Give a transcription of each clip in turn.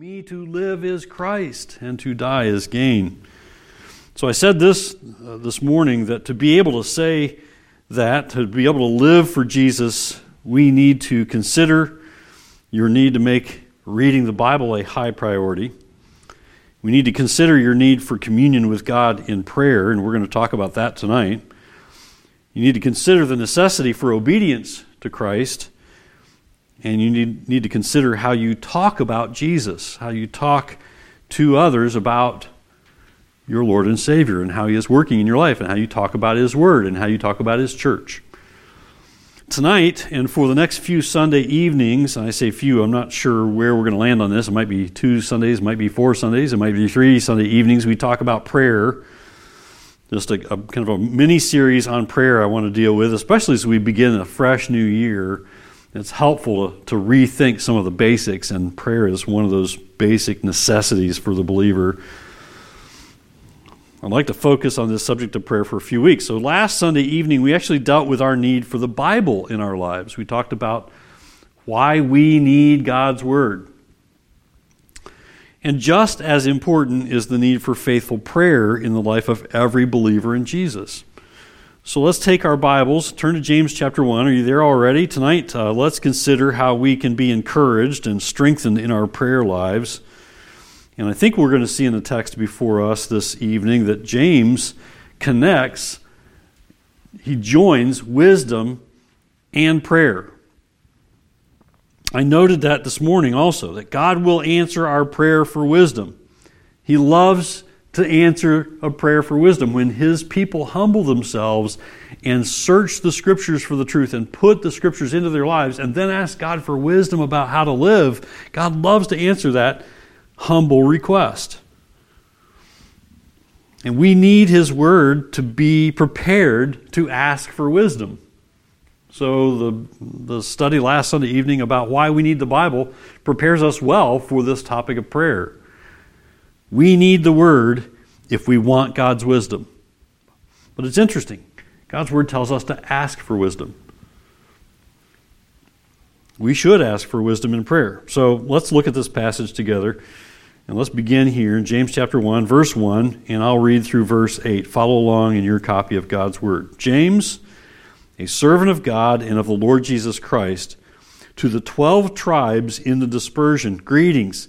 Me to live is Christ, and to die is gain. So I said this uh, this morning that to be able to say that, to be able to live for Jesus, we need to consider your need to make reading the Bible a high priority. We need to consider your need for communion with God in prayer, and we're going to talk about that tonight. You need to consider the necessity for obedience to Christ and you need, need to consider how you talk about Jesus, how you talk to others about your Lord and Savior, and how He is working in your life, and how you talk about His Word, and how you talk about His church. Tonight, and for the next few Sunday evenings, and I say few, I'm not sure where we're going to land on this. It might be two Sundays, it might be four Sundays, it might be three Sunday evenings. We talk about prayer. Just a, a kind of a mini series on prayer I want to deal with, especially as we begin a fresh new year it's helpful to, rethink some of the basics, and prayer is one of those basic necessities for the believer. I'd like to focus on this subject of prayer for a few weeks. So, last Sunday evening, we actually dealt with our need for the Bible in our lives. We talked about why we need God's Word. And just as important is the need for faithful prayer in the life of every believer in Jesus. So let's take our Bibles, turn to James chapter 1. Are you there already? Tonight, uh, let's consider how we can be encouraged and strengthened in our prayer lives. And I think we're going to see in the text before us this evening that James connects, he joins wisdom and prayer. I noted that this morning also, that God will answer our prayer for wisdom. He loves to answer a prayer for wisdom. When his people humble themselves and search the scriptures for the truth and put the scriptures into their lives and then ask God for wisdom about how to live, God loves to answer that humble request. And we need his word to be prepared to ask for wisdom. So the the study last Sunday evening about why we need the Bible prepares us well for this topic of prayer. We need the Word if we want God's wisdom. But it's interesting. God's Word tells us to ask for wisdom. We should ask for wisdom in prayer. So let's look at this passage together. And let's begin here in James chapter 1, verse 1, and I'll read through verse 8. Follow along in your copy of God's Word. James, a servant of God and of the Lord Jesus Christ, to the twelve tribes in the dispersion, greetings.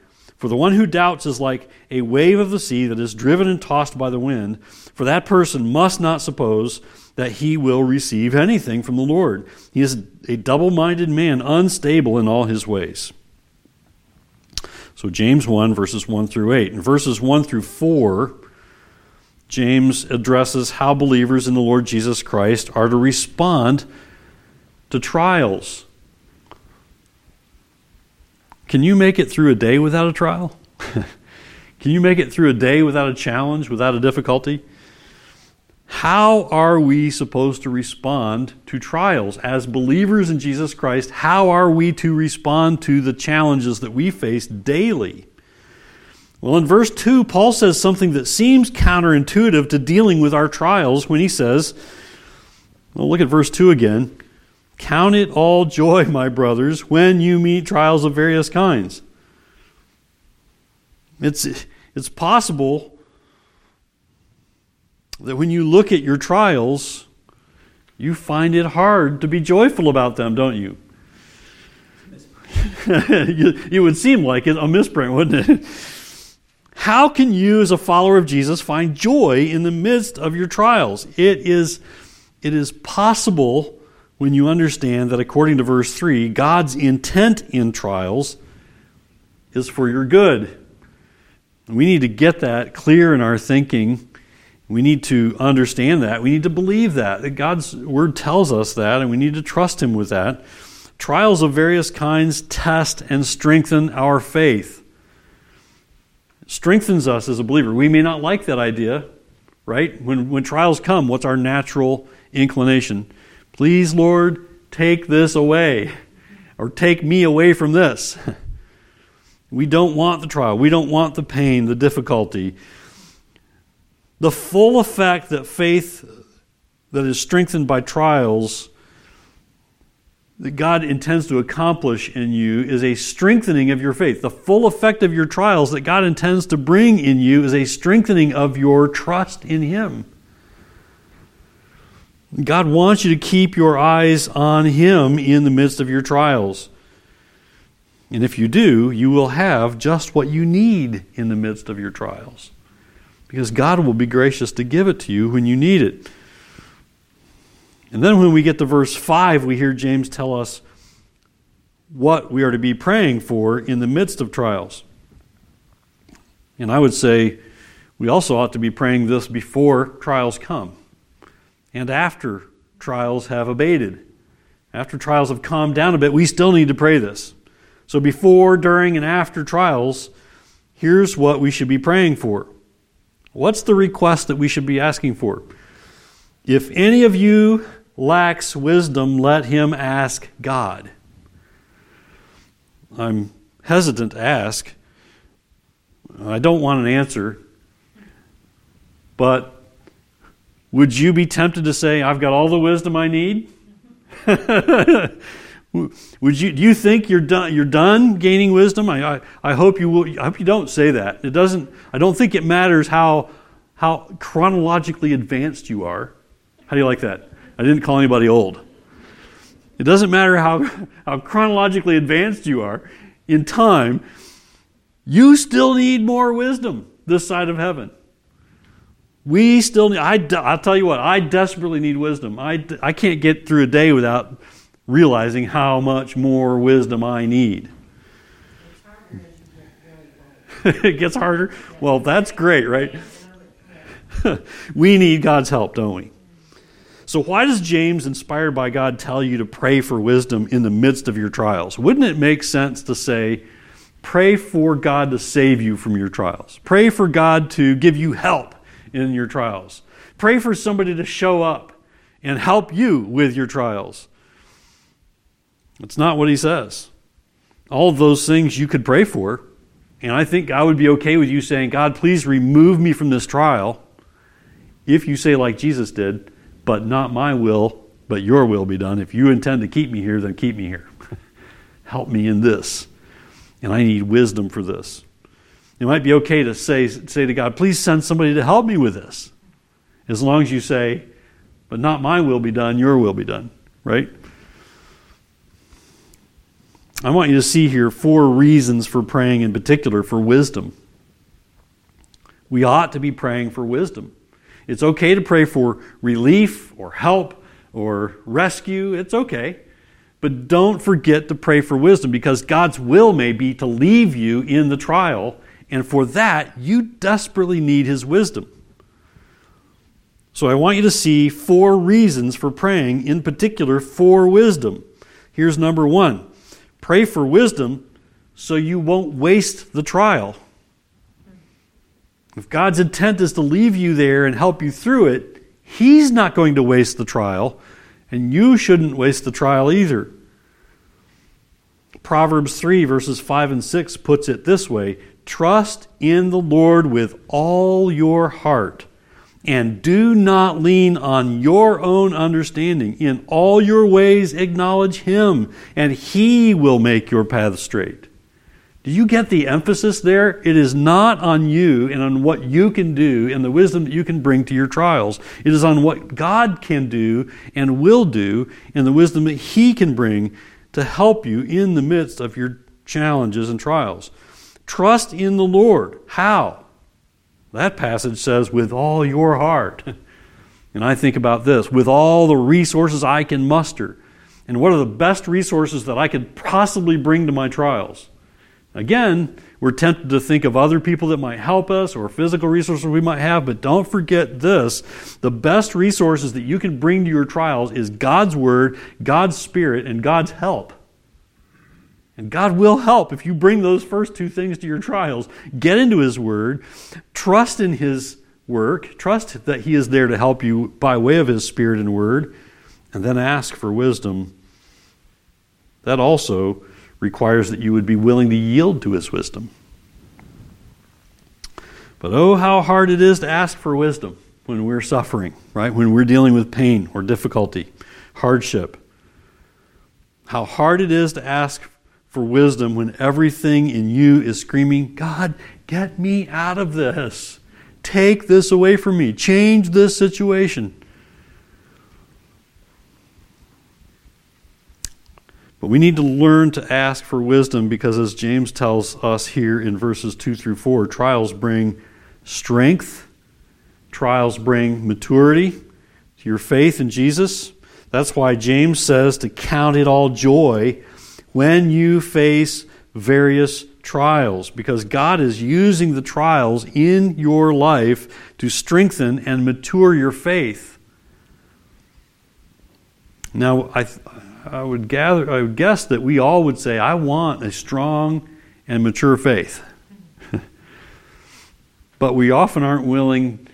For the one who doubts is like a wave of the sea that is driven and tossed by the wind. For that person must not suppose that he will receive anything from the Lord. He is a double minded man, unstable in all his ways. So, James 1, verses 1 through 8. In verses 1 through 4, James addresses how believers in the Lord Jesus Christ are to respond to trials. Can you make it through a day without a trial? Can you make it through a day without a challenge, without a difficulty? How are we supposed to respond to trials? As believers in Jesus Christ, how are we to respond to the challenges that we face daily? Well, in verse 2, Paul says something that seems counterintuitive to dealing with our trials when he says, well, look at verse 2 again. Count it all joy, my brothers, when you meet trials of various kinds. It's, it's possible that when you look at your trials, you find it hard to be joyful about them, don't you? it would seem like a misprint, wouldn't it? How can you, as a follower of Jesus, find joy in the midst of your trials? It is, it is possible when you understand that according to verse 3, God's intent in trials is for your good. We need to get that clear in our thinking. We need to understand that. We need to believe that. that God's word tells us that, and we need to trust Him with that. Trials of various kinds test and strengthen our faith. strengthens us as a believer. We may not like that idea, right? When, when trials come, what's our natural inclination? Please, Lord, take this away, or take me away from this. We don't want the trial. We don't want the pain, the difficulty. The full effect that faith that is strengthened by trials that God intends to accomplish in you is a strengthening of your faith. The full effect of your trials that God intends to bring in you is a strengthening of your trust in Him. God wants you to keep your eyes on Him in the midst of your trials. And if you do, you will have just what you need in the midst of your trials. Because God will be gracious to give it to you when you need it. And then when we get to verse 5, we hear James tell us what we are to be praying for in the midst of trials. And I would say we also ought to be praying this before trials come and after trials have abated. After trials have calmed down a bit, we still need to pray this. So before, during, and after trials, here's what we should be praying for. What's the request that we should be asking for? If any of you lacks wisdom, let him ask God. I'm hesitant to ask. I don't want an answer. But would you be tempted to say, I've got all the wisdom I need? Would you do you think you're done you're done gaining wisdom? I, I, I hope you will I hope you don't say that. It doesn't I don't think it matters how how chronologically advanced you are. How do you like that? I didn't call anybody old. It doesn't matter how, how chronologically advanced you are in time, you still need more wisdom this side of heaven. We still need, I, I'll tell you what, I desperately need wisdom. I, I can't get through a day without realizing how much more wisdom I need. it gets harder? Well, that's great, right? we need God's help, don't we? So, why does James, inspired by God, tell you to pray for wisdom in the midst of your trials? Wouldn't it make sense to say, pray for God to save you from your trials? Pray for God to give you help in your trials. Pray for somebody to show up and help you with your trials. It's not what he says. All of those things you could pray for. And I think I would be okay with you saying, God, please remove me from this trial. If you say, like Jesus did, but not my will, but your will be done. If you intend to keep me here, then keep me here. Help me in this. And I need wisdom for this. It might be okay to say, say to God, please send somebody to help me with this. As long as you say, but not my will be done, your will be done, right? I want you to see here four reasons for praying in particular for wisdom. We ought to be praying for wisdom. It's okay to pray for relief or help or rescue. It's okay. But don't forget to pray for wisdom because God's will may be to leave you in the trial, and for that, you desperately need His wisdom. So I want you to see four reasons for praying, in particular for wisdom. Here's number one pray for wisdom so you won't waste the trial. If God's intent is to leave you there and help you through it, He's not going to waste the trial, and you shouldn't waste the trial either. Proverbs 3, verses 5 and 6 puts it this way Trust in the Lord with all your heart, and do not lean on your own understanding. In all your ways, acknowledge Him, and He will make your path straight. Do you get the emphasis there? It is not on you and on what you can do and the wisdom that you can bring to your trials. It is on what God can do and will do and the wisdom that He can bring to help you in the midst of your challenges and trials. Trust in the Lord. How? That passage says, with all your heart. And I think about this with all the resources I can muster. And what are the best resources that I could possibly bring to my trials? Again, we're tempted to think of other people that might help us or physical resources we might have, but don't forget this. The best resources that you can bring to your trials is God's Word, God's Spirit, and God's help. And God will help if you bring those first two things to your trials. Get into His Word, trust in His work, trust that He is there to help you by way of His Spirit and Word, and then ask for wisdom. That also requires that you would be willing to yield to His wisdom. But oh, how hard it is to ask for wisdom when we're suffering, right? When we're dealing with pain or difficulty, hardship. How hard it is to ask for wisdom when everything in you is screaming, God, get me out of this. Take this away from me. Change this situation. But we need to learn to ask for wisdom because, as James tells us here in verses 2 through 4, trials bring strength, trials bring maturity to your faith in Jesus. That's why James says to count it all joy when you face various trials, because God is using the trials in your life to strengthen and mature your faith. Now, I, I would gather, I would guess that we all would say, "I want a strong and mature faith." but we often aren't willing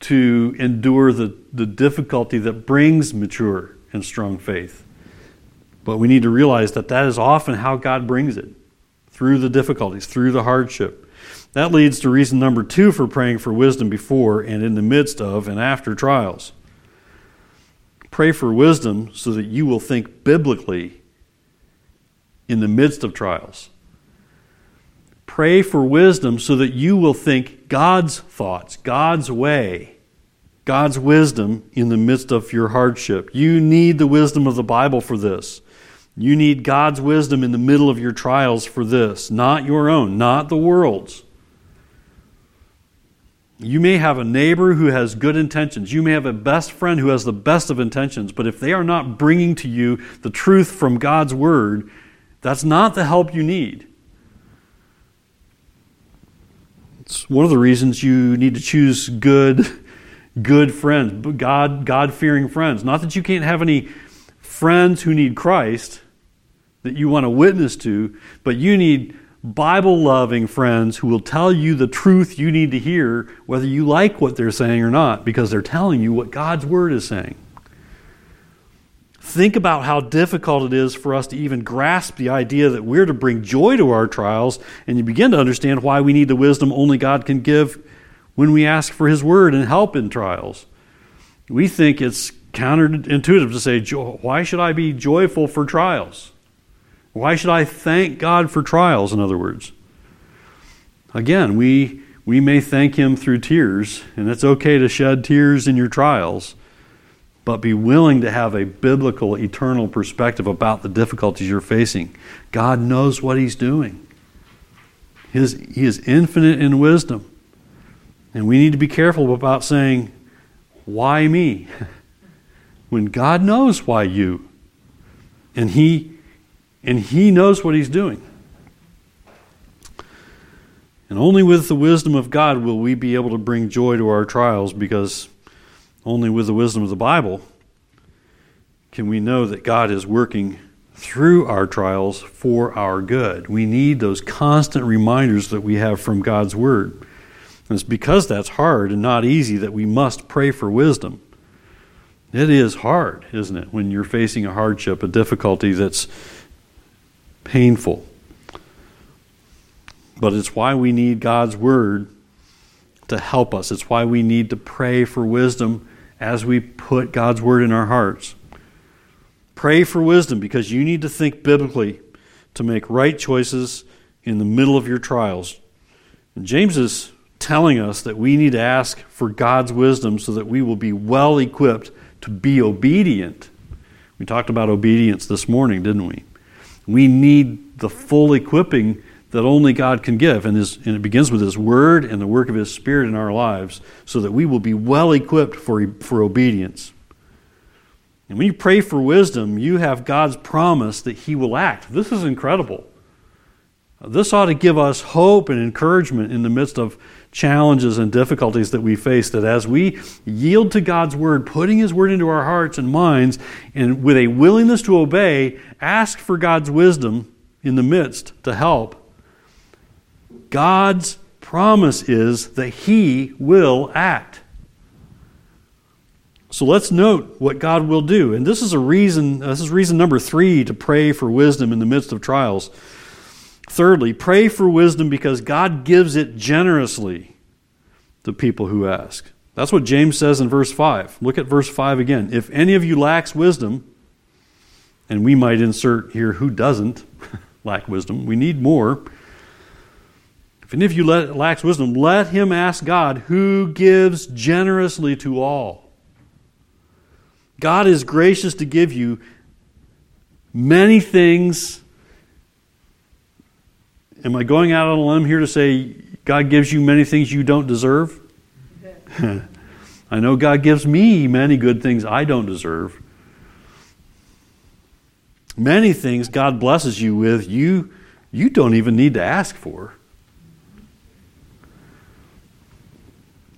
to endure the, the difficulty that brings mature and strong faith. But we need to realize that that is often how God brings it through the difficulties, through the hardship. That leads to reason number two for praying for wisdom before and in the midst of and after trials. Pray for wisdom so that you will think biblically in the midst of trials. Pray for wisdom so that you will think God's thoughts, God's way, God's wisdom in the midst of your hardship. You need the wisdom of the Bible for this. You need God's wisdom in the middle of your trials for this, not your own, not the world's. You may have a neighbor who has good intentions. You may have a best friend who has the best of intentions, but if they are not bringing to you the truth from God's Word, that's not the help you need. It's one of the reasons you need to choose good, good friends, God, God-fearing friends. Not that you can't have any friends who need Christ that you want to witness to, but you need Bible-loving friends who will tell you the truth you need to hear, whether you like what they're saying or not, because they're telling you what God's Word is saying. Think about how difficult it is for us to even grasp the idea that we're to bring joy to our trials, and you begin to understand why we need the wisdom only God can give when we ask for His word and help in trials. We think it's counterintuitive to say, Why should I be joyful for trials? Why should I thank God for trials, in other words? Again, we, we may thank Him through tears, and it's okay to shed tears in your trials but be willing to have a biblical, eternal perspective about the difficulties you're facing. God knows what He's doing. His, he is infinite in wisdom. And we need to be careful about saying, Why me? when God knows why you. And He and He knows what He's doing. And only with the wisdom of God will we be able to bring joy to our trials because only with the wisdom of the Bible can we know that God is working through our trials for our good. We need those constant reminders that we have from God's Word. And it's because that's hard and not easy that we must pray for wisdom. It is hard, isn't it, when you're facing a hardship, a difficulty that's painful. But it's why we need God's Word to help us. It's why we need to pray for wisdom as we put God's word in our hearts. Pray for wisdom because you need to think biblically to make right choices in the middle of your trials. And James is telling us that we need to ask for God's wisdom so that we will be well equipped to be obedient. We talked about obedience this morning, didn't we? We need the full equipping that only God can give. And, his, and it begins with His Word and the work of His Spirit in our lives so that we will be well equipped for, for obedience. And when you pray for wisdom, you have God's promise that He will act. This is incredible. This ought to give us hope and encouragement in the midst of challenges and difficulties that we face, that as we yield to God's word, putting His word into our hearts and minds, and with a willingness to obey, ask for God's wisdom in the midst to help, God's promise is that He will act. So let's note what God will do. And this is a reason, this is reason number three to pray for wisdom in the midst of trials. Thirdly, pray for wisdom because God gives it generously to people who ask. That's what James says in verse 5. Look at verse 5 again. If any of you lacks wisdom, and we might insert here who doesn't lack wisdom, we need more. If any of you lacks wisdom, let him ask God, who gives generously to all God is gracious to give you many things. Am I going out on a limb here to say God gives you many things you don't deserve? I know God gives me many good things I don't deserve. Many things God blesses you with you you don't even need to ask for.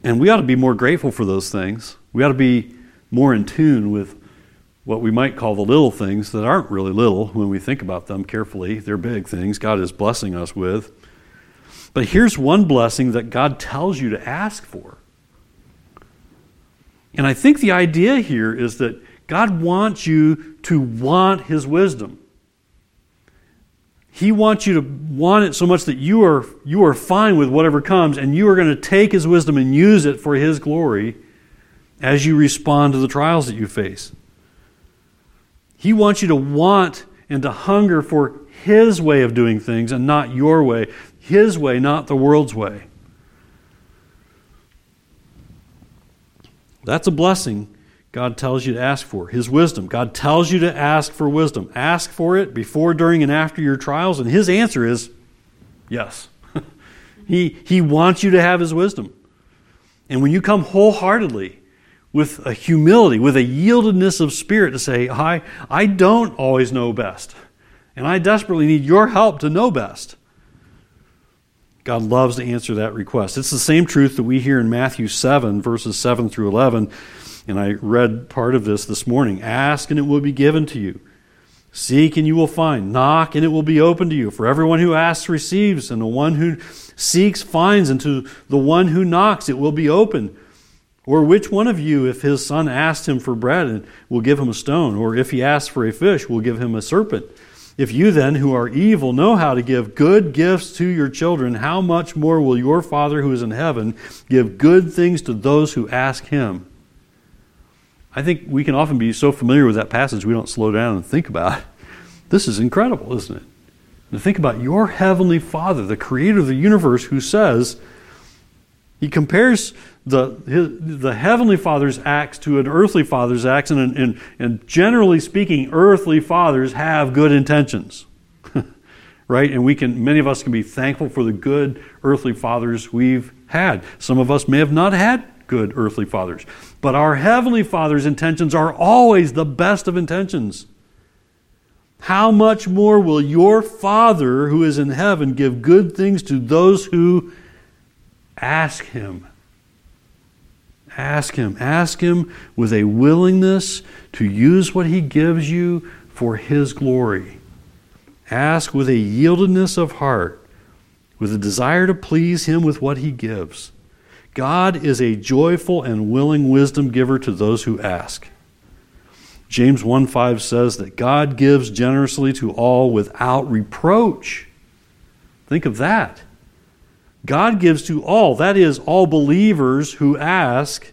And we ought to be more grateful for those things. We ought to be more in tune with what we might call the little things that aren't really little when we think about them carefully. They're big things God is blessing us with. But here's one blessing that God tells you to ask for. And I think the idea here is that God wants you to want His wisdom. He wants you to want it so much that you are, you are fine with whatever comes, and you are going to take His wisdom and use it for His glory as you respond to the trials that you face. He wants you to want and to hunger for His way of doing things and not your way. His way, not the world's way. That's a blessing God tells you to ask for. His wisdom. God tells you to ask for wisdom. Ask for it before, during, and after your trials, and His answer is yes. he, he wants you to have His wisdom. And when you come wholeheartedly, with a humility, with a yieldedness of spirit to say, I, I don't always know best, and I desperately need your help to know best. God loves to answer that request. It's the same truth that we hear in Matthew 7, verses 7 through 11. And I read part of this this morning. Ask and it will be given to you. Seek and you will find. Knock and it will be open to you. For everyone who asks receives, and the one who seeks finds, and to the one who knocks it will be open. Or which one of you, if his son asks him for bread, will give him a stone? Or if he asks for a fish, will give him a serpent? If you then, who are evil, know how to give good gifts to your children, how much more will your Father who is in heaven give good things to those who ask him? I think we can often be so familiar with that passage we don't slow down and think about it. This is incredible, isn't it? To think about your heavenly Father, the creator of the universe, who says, he compares the, his, the heavenly father's acts to an earthly father's acts, and, and, and generally speaking, earthly fathers have good intentions. right? And we can, many of us can be thankful for the good earthly fathers we've had. Some of us may have not had good earthly fathers. But our heavenly father's intentions are always the best of intentions. How much more will your Father who is in heaven give good things to those who ask Him? Ask Him. Ask Him with a willingness to use what He gives you for His glory. Ask with a yieldedness of heart, with a desire to please Him with what He gives. God is a joyful and willing wisdom giver to those who ask. James 1 5 says that God gives generously to all without reproach. Think of that. God gives to all, that is, all believers who ask.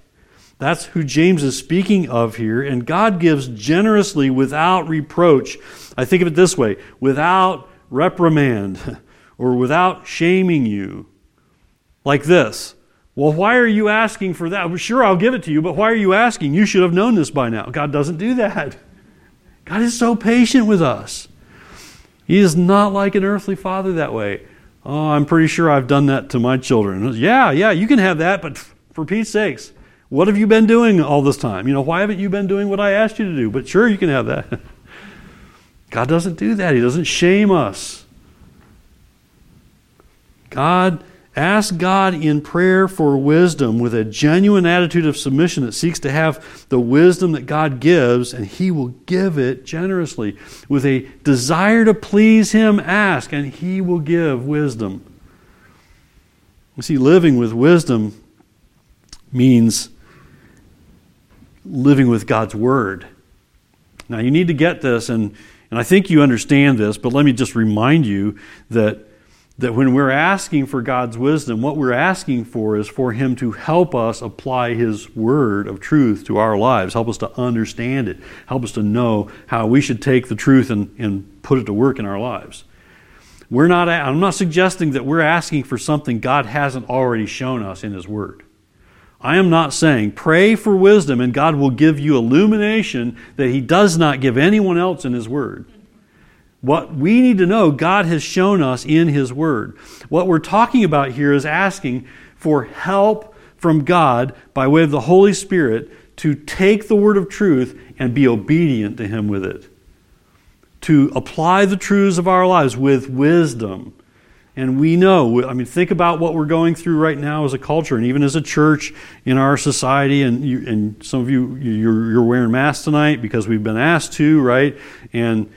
That's who James is speaking of here. And God gives generously without reproach. I think of it this way without reprimand or without shaming you. Like this. Well, why are you asking for that? Sure, I'll give it to you, but why are you asking? You should have known this by now. God doesn't do that. God is so patient with us. He is not like an earthly father that way. Oh, I'm pretty sure I've done that to my children. Yeah, yeah, you can have that, but for Pete's sakes, what have you been doing all this time? You know, why haven't you been doing what I asked you to do? But sure, you can have that. God doesn't do that. He doesn't shame us. God Ask God in prayer for wisdom with a genuine attitude of submission that seeks to have the wisdom that God gives, and He will give it generously. With a desire to please Him, ask, and He will give wisdom. You see, living with wisdom means living with God's Word. Now, you need to get this, and, and I think you understand this, but let me just remind you that that when we're asking for God's wisdom, what we're asking for is for Him to help us apply His word of truth to our lives, help us to understand it, help us to know how we should take the truth and, and put it to work in our lives. We're not, I'm not suggesting that we're asking for something God hasn't already shown us in His word. I am not saying pray for wisdom and God will give you illumination that He does not give anyone else in His word. What we need to know, God has shown us in His Word. What we're talking about here is asking for help from God by way of the Holy Spirit to take the Word of truth and be obedient to Him with it. To apply the truths of our lives with wisdom. And we know, I mean, think about what we're going through right now as a culture and even as a church in our society. And, you, and some of you, you're, you're wearing masks tonight because we've been asked to, right? And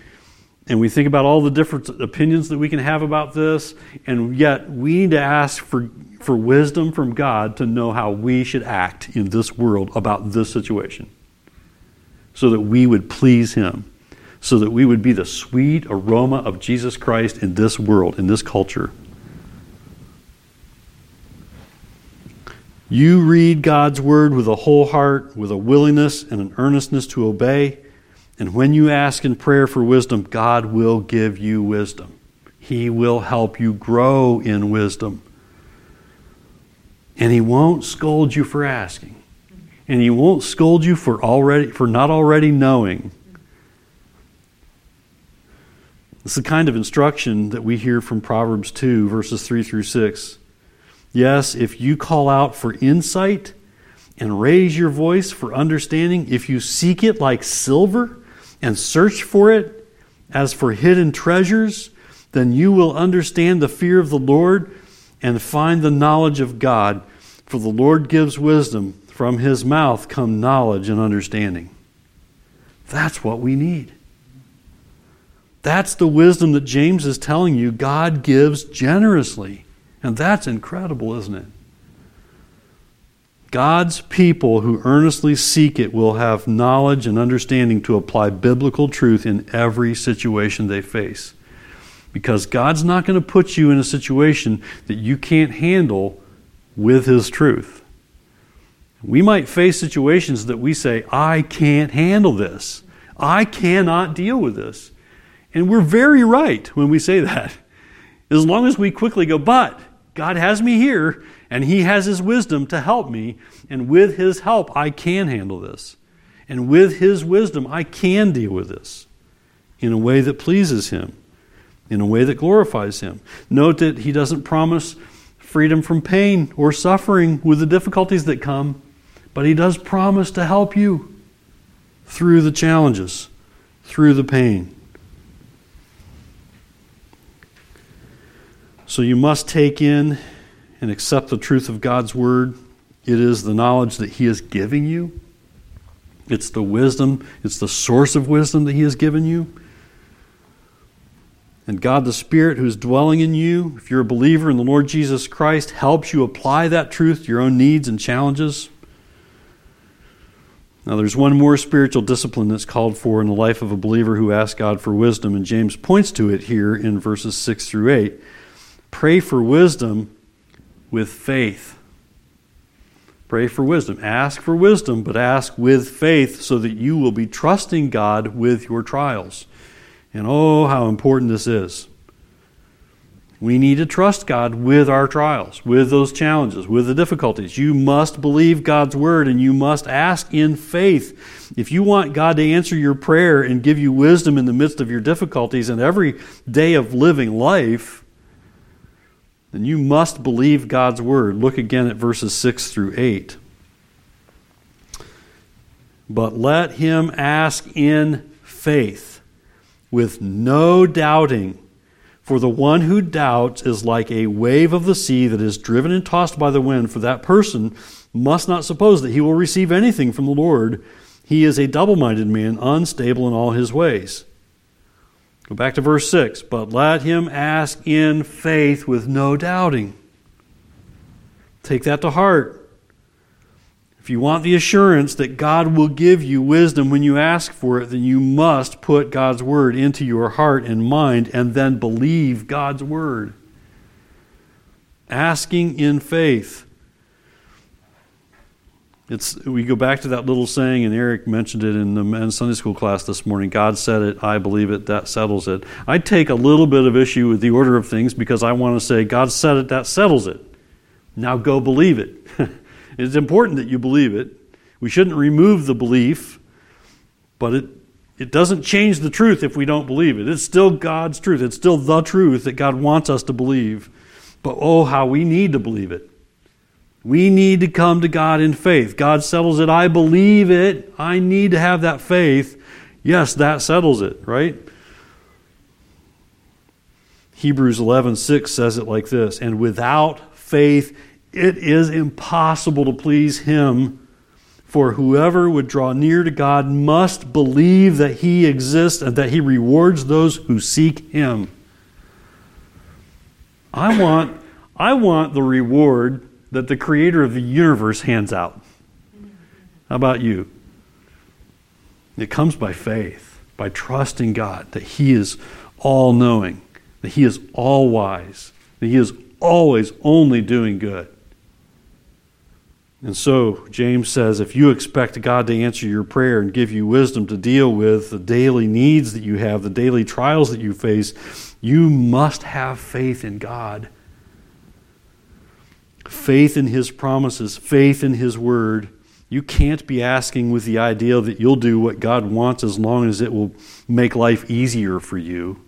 and we think about all the different opinions that we can have about this, and yet we need to ask for, for wisdom from God to know how we should act in this world about this situation so that we would please Him, so that we would be the sweet aroma of Jesus Christ in this world, in this culture. You read God's Word with a whole heart, with a willingness and an earnestness to obey and when you ask in prayer for wisdom, God will give you wisdom. He will help you grow in wisdom. And he won't scold you for asking. And he won't scold you for already for not already knowing. It's the kind of instruction that we hear from Proverbs 2, verses 3 through 6. Yes, if you call out for insight and raise your voice for understanding, if you seek it like silver and search for it as for hidden treasures, then you will understand the fear of the Lord and find the knowledge of God. For the Lord gives wisdom. From his mouth come knowledge and understanding. That's what we need. That's the wisdom that James is telling you God gives generously. And that's incredible, isn't it? God's people who earnestly seek it will have knowledge and understanding to apply biblical truth in every situation they face. Because God's not going to put you in a situation that you can't handle with His truth. We might face situations that we say, I can't handle this. I cannot deal with this. And we're very right when we say that. As long as we quickly go, but God has me here, and He has His wisdom to help me, and with His help, I can handle this. And with His wisdom, I can deal with this in a way that pleases Him, in a way that glorifies Him. Note that He doesn't promise freedom from pain or suffering with the difficulties that come, but He does promise to help you through the challenges, through the pain. So you must take in and accept the truth of God's Word. It is the knowledge that He is giving you, it's the wisdom, it's the source of wisdom that He has given you. And God the Spirit who is dwelling in you, if you're a believer in the Lord Jesus Christ, helps you apply that truth to your own needs and challenges. Now, there's one more spiritual discipline that's called for in the life of a believer who asks God for wisdom, and James points to it here in verses 6 through 8. Pray for wisdom with faith. Pray for wisdom. Ask for wisdom, but ask with faith so that you will be trusting God with your trials. And oh, how important this is. We need to trust God with our trials, with those challenges, with the difficulties. You must believe God's word and you must ask in faith. If you want God to answer your prayer and give you wisdom in the midst of your difficulties and every day of living life, then you must believe God's word. Look again at verses 6 through 8. But let him ask in faith, with no doubting. For the one who doubts is like a wave of the sea that is driven and tossed by the wind. For that person must not suppose that he will receive anything from the Lord. He is a double minded man, unstable in all his ways. Go back to verse 6. But let him ask in faith with no doubting. Take that to heart. If you want the assurance that God will give you wisdom when you ask for it, then you must put God's word into your heart and mind and then believe God's word. Asking in faith. It's, we go back to that little saying, and Eric mentioned it in the men's Sunday school class this morning God said it, I believe it, that settles it. I take a little bit of issue with the order of things because I want to say, God said it, that settles it. Now go believe it. It's important that you believe it. We shouldn't remove the belief, but it, it doesn't change the truth if we don't believe it. It's still God's truth. It's still the truth that God wants us to believe. But oh, how we need to believe it. We need to come to God in faith. God settles it. I believe it. I need to have that faith. Yes, that settles it, right? Hebrews 11:6 says it like this, and without faith it is impossible to please him. For whoever would draw near to God must believe that he exists and that he rewards those who seek him. I want, I want the reward that the creator of the universe hands out. How about you? It comes by faith, by trusting God that he is all knowing, that he is all wise, that he is always only doing good. And so, James says if you expect God to answer your prayer and give you wisdom to deal with the daily needs that you have, the daily trials that you face, you must have faith in God. Faith in His promises, faith in His word. You can't be asking with the idea that you'll do what God wants as long as it will make life easier for you.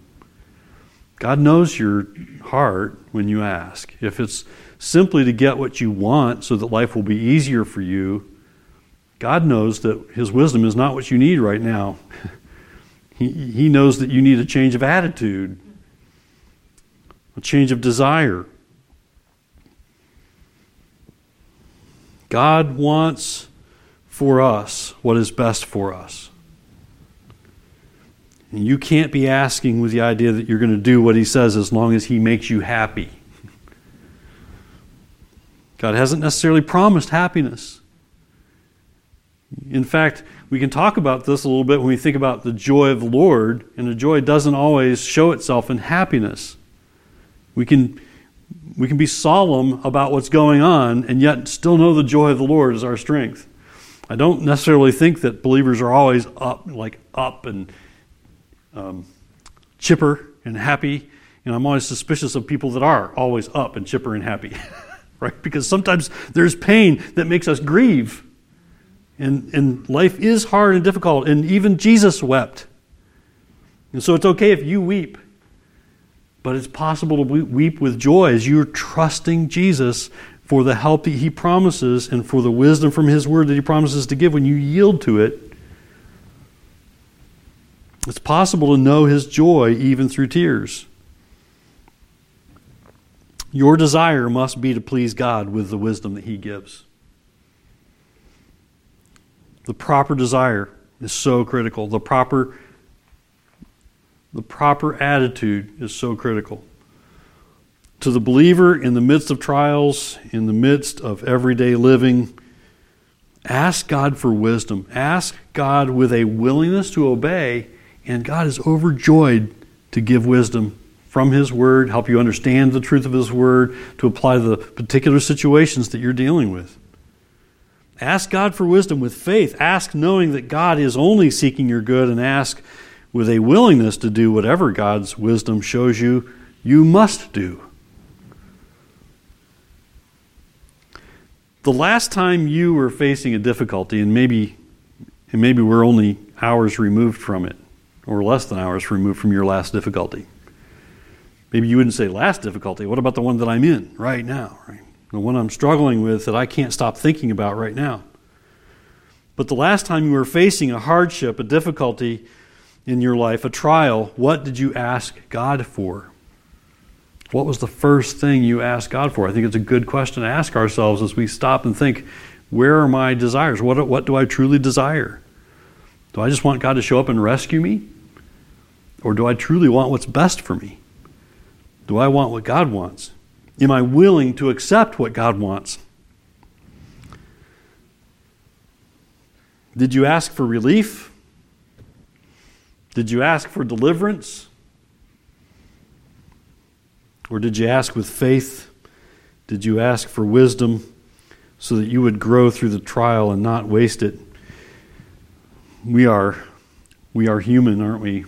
God knows your heart when you ask. If it's simply to get what you want so that life will be easier for you, God knows that His wisdom is not what you need right now. he, he knows that you need a change of attitude, a change of desire. God wants for us what is best for us. And you can't be asking with the idea that you're going to do what He says as long as He makes you happy. God hasn't necessarily promised happiness. In fact, we can talk about this a little bit when we think about the joy of the Lord, and the joy doesn't always show itself in happiness. We can, we can be solemn about what's going on and yet still know the joy of the Lord is our strength. I don't necessarily think that believers are always up, like up and um, chipper and happy. And I'm always suspicious of people that are always up and chipper and happy. right? Because sometimes there's pain that makes us grieve. And, and life is hard and difficult, and even Jesus wept. And so it's okay if you weep, but it's possible to weep with joy as you're trusting Jesus for the help that He promises and for the wisdom from His Word that He promises to give when you yield to it. It's possible to know His joy even through tears. Your desire must be to please God with the wisdom that He gives. The proper desire is so critical. The proper, the proper attitude is so critical. To the believer in the midst of trials, in the midst of everyday living, ask God for wisdom. Ask God with a willingness to obey, and God is overjoyed to give wisdom from His Word, help you understand the truth of His Word to apply to the particular situations that you're dealing with. Ask God for wisdom with faith. Ask knowing that God is only seeking your good, and ask with a willingness to do whatever God's wisdom shows you you must do. The last time you were facing a difficulty, and maybe, and maybe we're only hours removed from it, or less than hours removed from your last difficulty. Maybe you wouldn't say last difficulty. What about the one that I'm in right now? Right? The one I'm struggling with that I can't stop thinking about right now. But the last time you were facing a hardship, a difficulty in your life, a trial, what did you ask God for? What was the first thing you asked God for? I think it's a good question to ask ourselves as we stop and think, where are my desires? What, what do I truly desire? Do I just want God to show up and rescue me? Or do I truly want what's best for me? Do I want what God wants? Am I willing to accept what God wants? Did you ask for relief? Did you ask for deliverance? Or did you ask with faith? Did you ask for wisdom so that you would grow through the trial and not waste it? We are we are human, aren't we?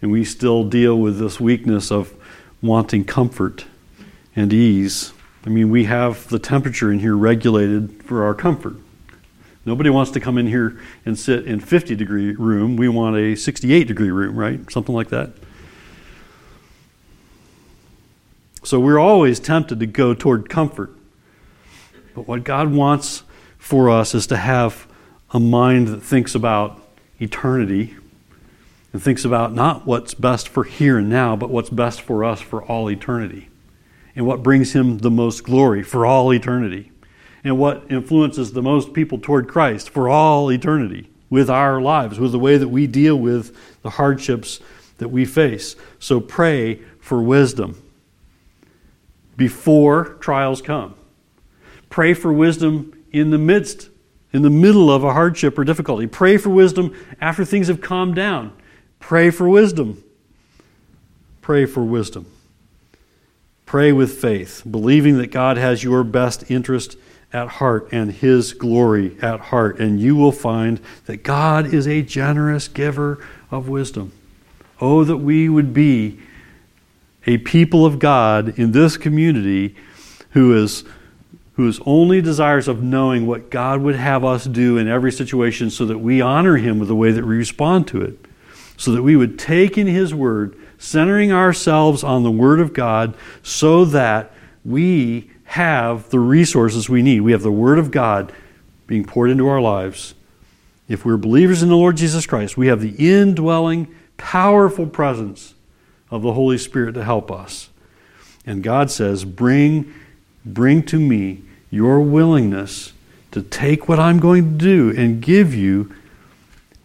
And we still deal with this weakness of wanting comfort and ease. I mean, we have the temperature in here regulated for our comfort. Nobody wants to come in here and sit in 50 degree room. We want a 68 degree room, right? Something like that. So we're always tempted to go toward comfort. But what God wants for us is to have a mind that thinks about eternity and thinks about not what's best for here and now, but what's best for us for all eternity and what brings Him the most glory for all eternity and what influences the most people toward Christ for all eternity with our lives, with the way that we deal with the hardships that we face. So pray for wisdom before trials come. Pray for wisdom in the midst, in the middle of a hardship or difficulty. Pray for wisdom after things have calmed down. Pray for wisdom. Pray for wisdom. Pray with faith, believing that God has your best interest at heart and His glory at heart. And you will find that God is a generous giver of wisdom. Oh, that we would be a people of God in this community who is whose only desires of knowing what God would have us do in every situation so that we honor him with the way that we respond to it. So that we would take in his word, centering ourselves on the word of God, so that we have the resources we need. We have the Word of God being poured into our lives. If we're believers in the Lord Jesus Christ, we have the indwelling, powerful presence of the Holy Spirit to help us. And God says, Bring, bring to me your willingness to take what I'm going to do and give you.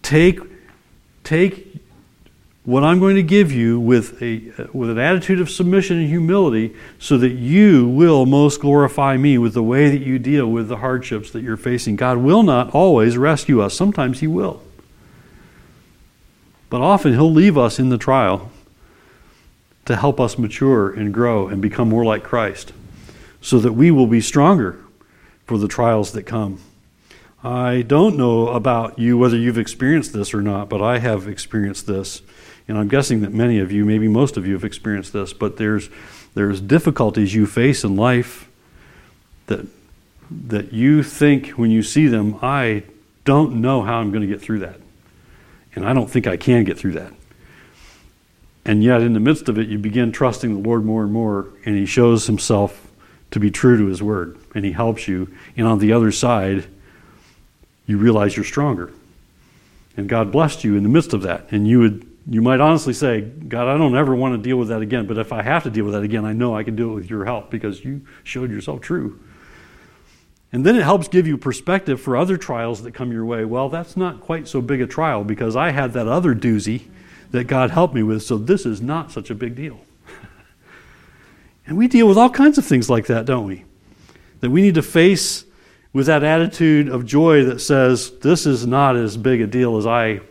Take, take what I'm going to give you with, a, with an attitude of submission and humility so that you will most glorify me with the way that you deal with the hardships that you're facing. God will not always rescue us, sometimes He will. But often He'll leave us in the trial to help us mature and grow and become more like Christ so that we will be stronger for the trials that come. I don't know about you whether you've experienced this or not, but I have experienced this and I'm guessing that many of you, maybe most of you, have experienced this, but there's, there's difficulties you face in life that, that you think when you see them, I don't know how I'm going to get through that. And I don't think I can get through that. And yet, in the midst of it, you begin trusting the Lord more and more, and He shows Himself to be true to His word, and He helps you. And on the other side, you realize you're stronger. And God blessed you in the midst of that. And you would you might honestly say, God, I don't ever want to deal with that again, but if I have to deal with that again, I know I can do it with your help because you showed yourself true. And then it helps give you perspective for other trials that come your way. Well, that's not quite so big a trial because I had that other doozy that God helped me with, so this is not such a big deal. and we deal with all kinds of things like that, don't we? That we need to face with that attitude of joy that says, this is not as big a deal as I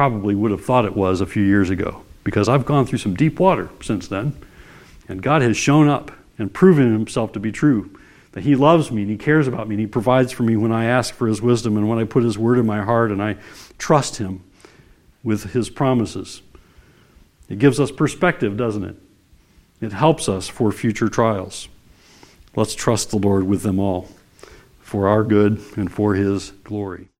probably would have thought it was a few years ago because I've gone through some deep water since then. And God has shown up and proven himself to be true. That he loves me and he cares about me and he provides for me when I ask for his wisdom and when I put his word in my heart and I trust him with his promises. It gives us perspective, doesn't it? It helps us for future trials. Let's trust the Lord with them all for our good and for his glory.